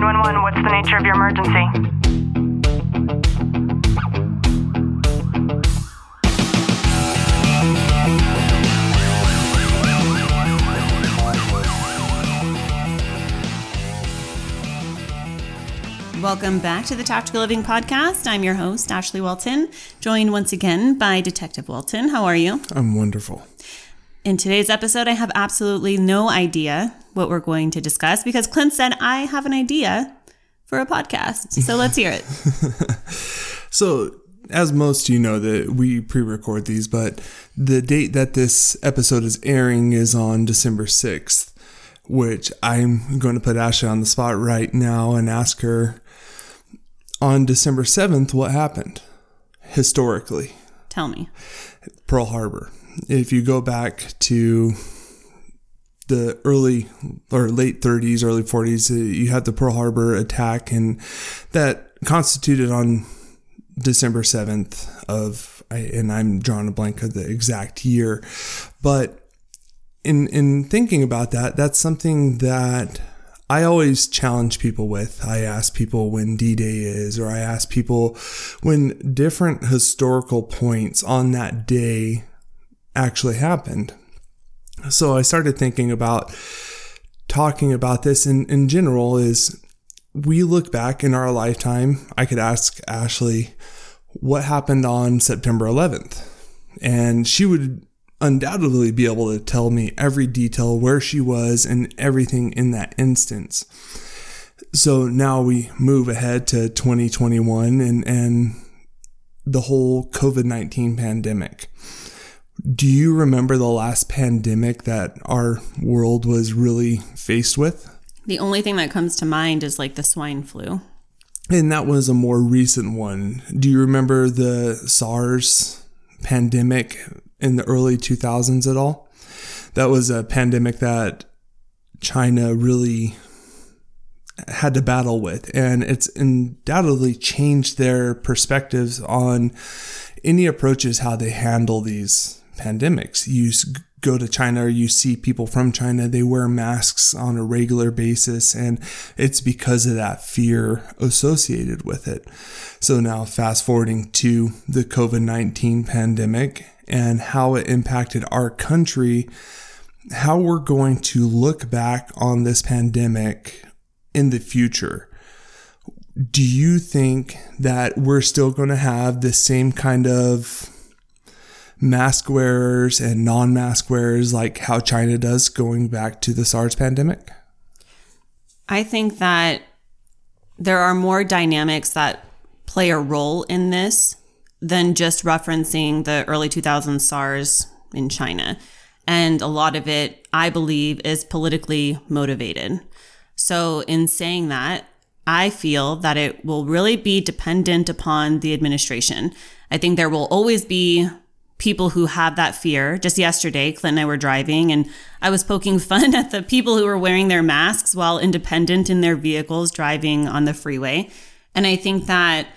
911, what's the nature of your emergency? Welcome back to the Tactical Living Podcast. I'm your host, Ashley Walton, joined once again by Detective Walton. How are you? I'm wonderful. In today's episode, I have absolutely no idea what we're going to discuss because Clint said I have an idea for a podcast. So let's hear it. So, as most you know, that we pre-record these, but the date that this episode is airing is on December sixth, which I'm going to put Ashley on the spot right now and ask her on December seventh what happened historically. Tell me. Pearl Harbor. If you go back to the early or late 30s, early 40s, uh, you had the Pearl Harbor attack, and that constituted on December 7th of, and I'm drawing a blank of the exact year, but in in thinking about that, that's something that I always challenge people with. I ask people when D-Day is, or I ask people when different historical points on that day actually happened. So I started thinking about talking about this in, in general is we look back in our lifetime. I could ask Ashley what happened on September 11th, and she would undoubtedly be able to tell me every detail where she was and everything in that instance. So now we move ahead to 2021 and, and the whole COVID 19 pandemic. Do you remember the last pandemic that our world was really faced with? The only thing that comes to mind is like the swine flu. And that was a more recent one. Do you remember the SARS pandemic in the early 2000s at all? That was a pandemic that China really had to battle with, and it's undoubtedly changed their perspectives on any approaches how they handle these pandemics. You go to China or you see people from China, they wear masks on a regular basis, and it's because of that fear associated with it. So now, fast forwarding to the COVID 19 pandemic and how it impacted our country, how we're going to look back on this pandemic in the future do you think that we're still going to have the same kind of mask wearers and non mask wearers like how China does going back to the SARS pandemic? I think that there are more dynamics that play a role in this than just referencing the early 2000s SARS in China. And a lot of it, I believe, is politically motivated. So, in saying that, I feel that it will really be dependent upon the administration. I think there will always be people who have that fear. Just yesterday, Clint and I were driving and I was poking fun at the people who were wearing their masks while independent in their vehicles driving on the freeway. And I think that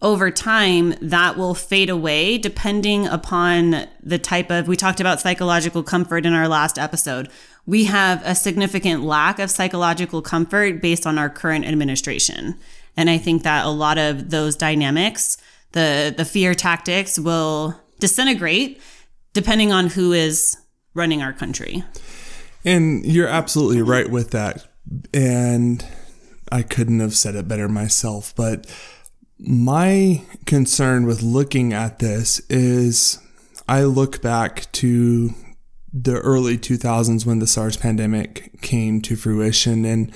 over time, that will fade away depending upon the type of, we talked about psychological comfort in our last episode. We have a significant lack of psychological comfort based on our current administration. And I think that a lot of those dynamics, the, the fear tactics will disintegrate depending on who is running our country. And you're absolutely right with that. And I couldn't have said it better myself. But my concern with looking at this is I look back to the early 2000s when the SARS pandemic came to fruition and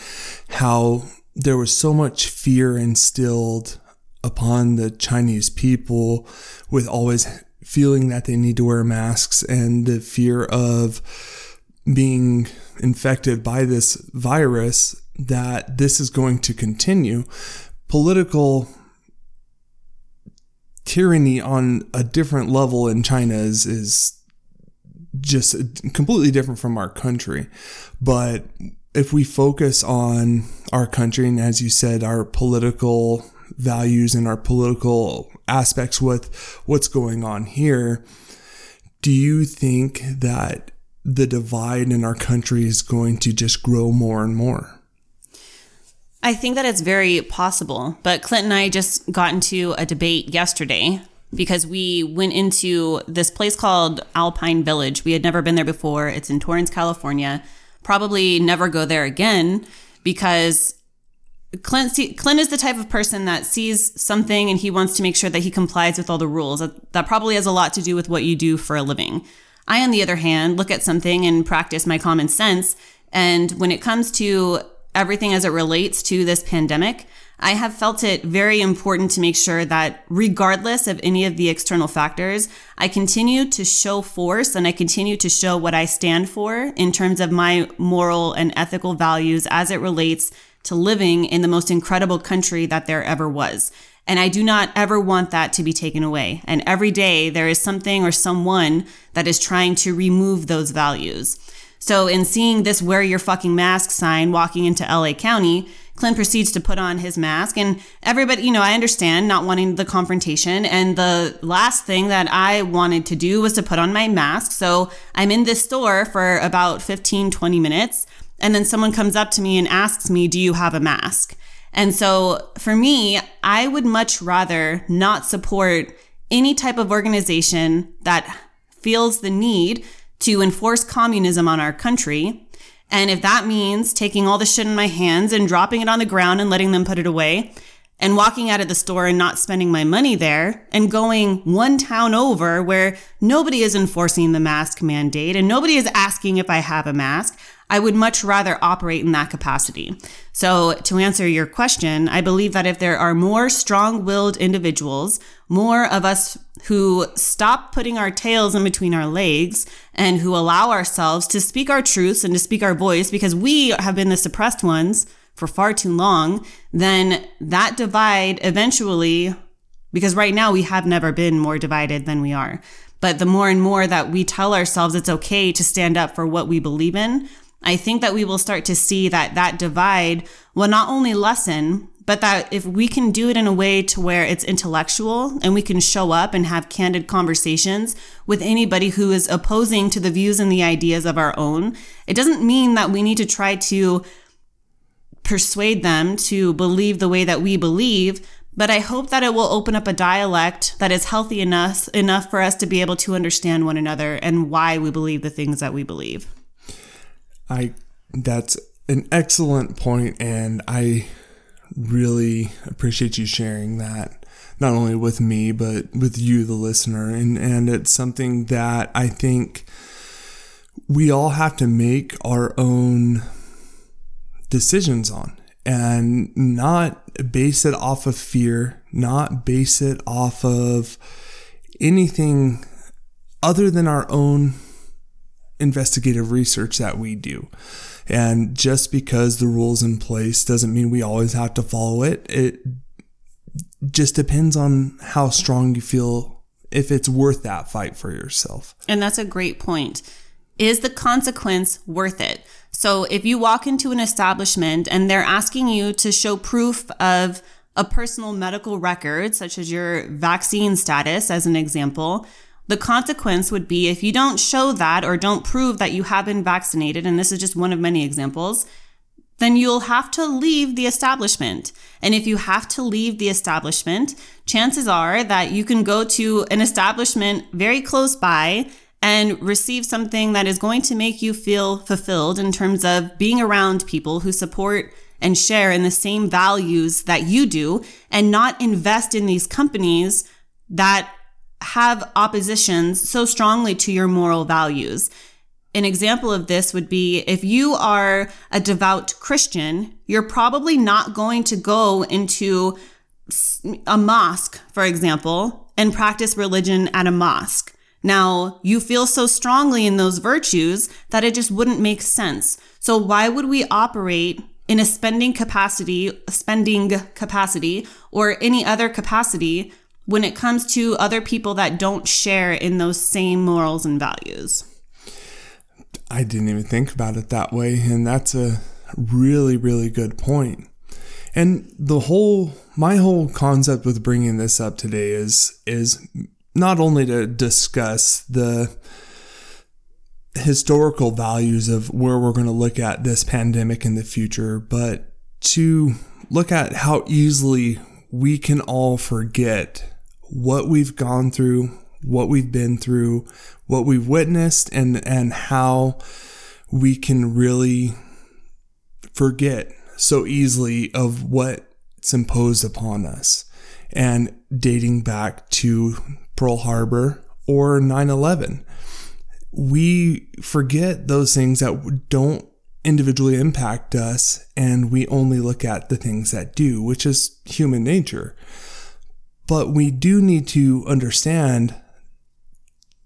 how there was so much fear instilled upon the Chinese people with always feeling that they need to wear masks and the fear of being infected by this virus that this is going to continue. Political tyranny on a different level in China is, is just completely different from our country. But if we focus on our country and, as you said, our political values and our political aspects with what's going on here, do you think that the divide in our country is going to just grow more and more? I think that it's very possible. But Clint and I just got into a debate yesterday because we went into this place called Alpine Village. We had never been there before. It's in Torrance, California. Probably never go there again because Clint, see, Clint is the type of person that sees something and he wants to make sure that he complies with all the rules. That, that probably has a lot to do with what you do for a living. I, on the other hand, look at something and practice my common sense. And when it comes to everything as it relates to this pandemic, I have felt it very important to make sure that regardless of any of the external factors, I continue to show force and I continue to show what I stand for in terms of my moral and ethical values as it relates to living in the most incredible country that there ever was. And I do not ever want that to be taken away. And every day there is something or someone that is trying to remove those values. So in seeing this wear your fucking mask sign walking into LA County, Clint proceeds to put on his mask and everybody, you know, I understand not wanting the confrontation. And the last thing that I wanted to do was to put on my mask. So I'm in this store for about 15, 20 minutes. And then someone comes up to me and asks me, do you have a mask? And so for me, I would much rather not support any type of organization that feels the need to enforce communism on our country. And if that means taking all the shit in my hands and dropping it on the ground and letting them put it away and walking out of the store and not spending my money there and going one town over where nobody is enforcing the mask mandate and nobody is asking if I have a mask, I would much rather operate in that capacity. So to answer your question, I believe that if there are more strong willed individuals, more of us who stop putting our tails in between our legs and who allow ourselves to speak our truths and to speak our voice because we have been the suppressed ones for far too long, then that divide eventually, because right now we have never been more divided than we are. But the more and more that we tell ourselves it's okay to stand up for what we believe in, I think that we will start to see that that divide will not only lessen, but that if we can do it in a way to where it's intellectual and we can show up and have candid conversations with anybody who is opposing to the views and the ideas of our own, it doesn't mean that we need to try to persuade them to believe the way that we believe, but I hope that it will open up a dialect that is healthy enough enough for us to be able to understand one another and why we believe the things that we believe. I that's an excellent point and I really appreciate you sharing that not only with me but with you the listener. And and it's something that I think we all have to make our own decisions on and not base it off of fear, not base it off of anything other than our own investigative research that we do. And just because the rules in place doesn't mean we always have to follow it. It just depends on how strong you feel if it's worth that fight for yourself. And that's a great point. Is the consequence worth it? So if you walk into an establishment and they're asking you to show proof of a personal medical record, such as your vaccine status, as an example, the consequence would be if you don't show that or don't prove that you have been vaccinated, and this is just one of many examples, then you'll have to leave the establishment. And if you have to leave the establishment, chances are that you can go to an establishment very close by and receive something that is going to make you feel fulfilled in terms of being around people who support and share in the same values that you do and not invest in these companies that have oppositions so strongly to your moral values. An example of this would be if you are a devout Christian, you're probably not going to go into a mosque, for example, and practice religion at a mosque. Now, you feel so strongly in those virtues that it just wouldn't make sense. So why would we operate in a spending capacity, spending capacity or any other capacity when it comes to other people that don't share in those same morals and values. I didn't even think about it that way. And that's a really, really good point. And the whole, my whole concept with bringing this up today is, is not only to discuss the historical values of where we're going to look at this pandemic in the future, but to look at how easily we can all forget what we've gone through, what we've been through, what we've witnessed, and, and how we can really forget so easily of what's imposed upon us. And dating back to Pearl Harbor or 9 11, we forget those things that don't individually impact us and we only look at the things that do, which is human nature. But we do need to understand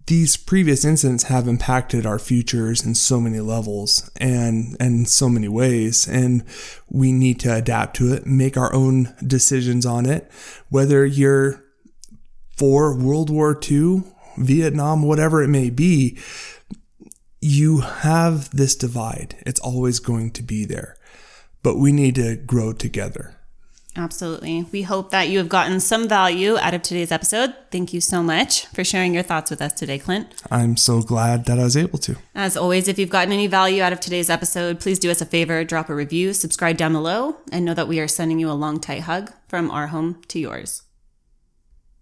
these previous incidents have impacted our futures in so many levels and and so many ways. And we need to adapt to it make our own decisions on it. Whether you're for World War II Vietnam whatever it may be you have this divide. It's always going to be there. But we need to grow together Absolutely. We hope that you have gotten some value out of today's episode. Thank you so much for sharing your thoughts with us today, Clint. I'm so glad that I was able to. As always, if you've gotten any value out of today's episode, please do us a favor, drop a review, subscribe down below, and know that we are sending you a long, tight hug from our home to yours.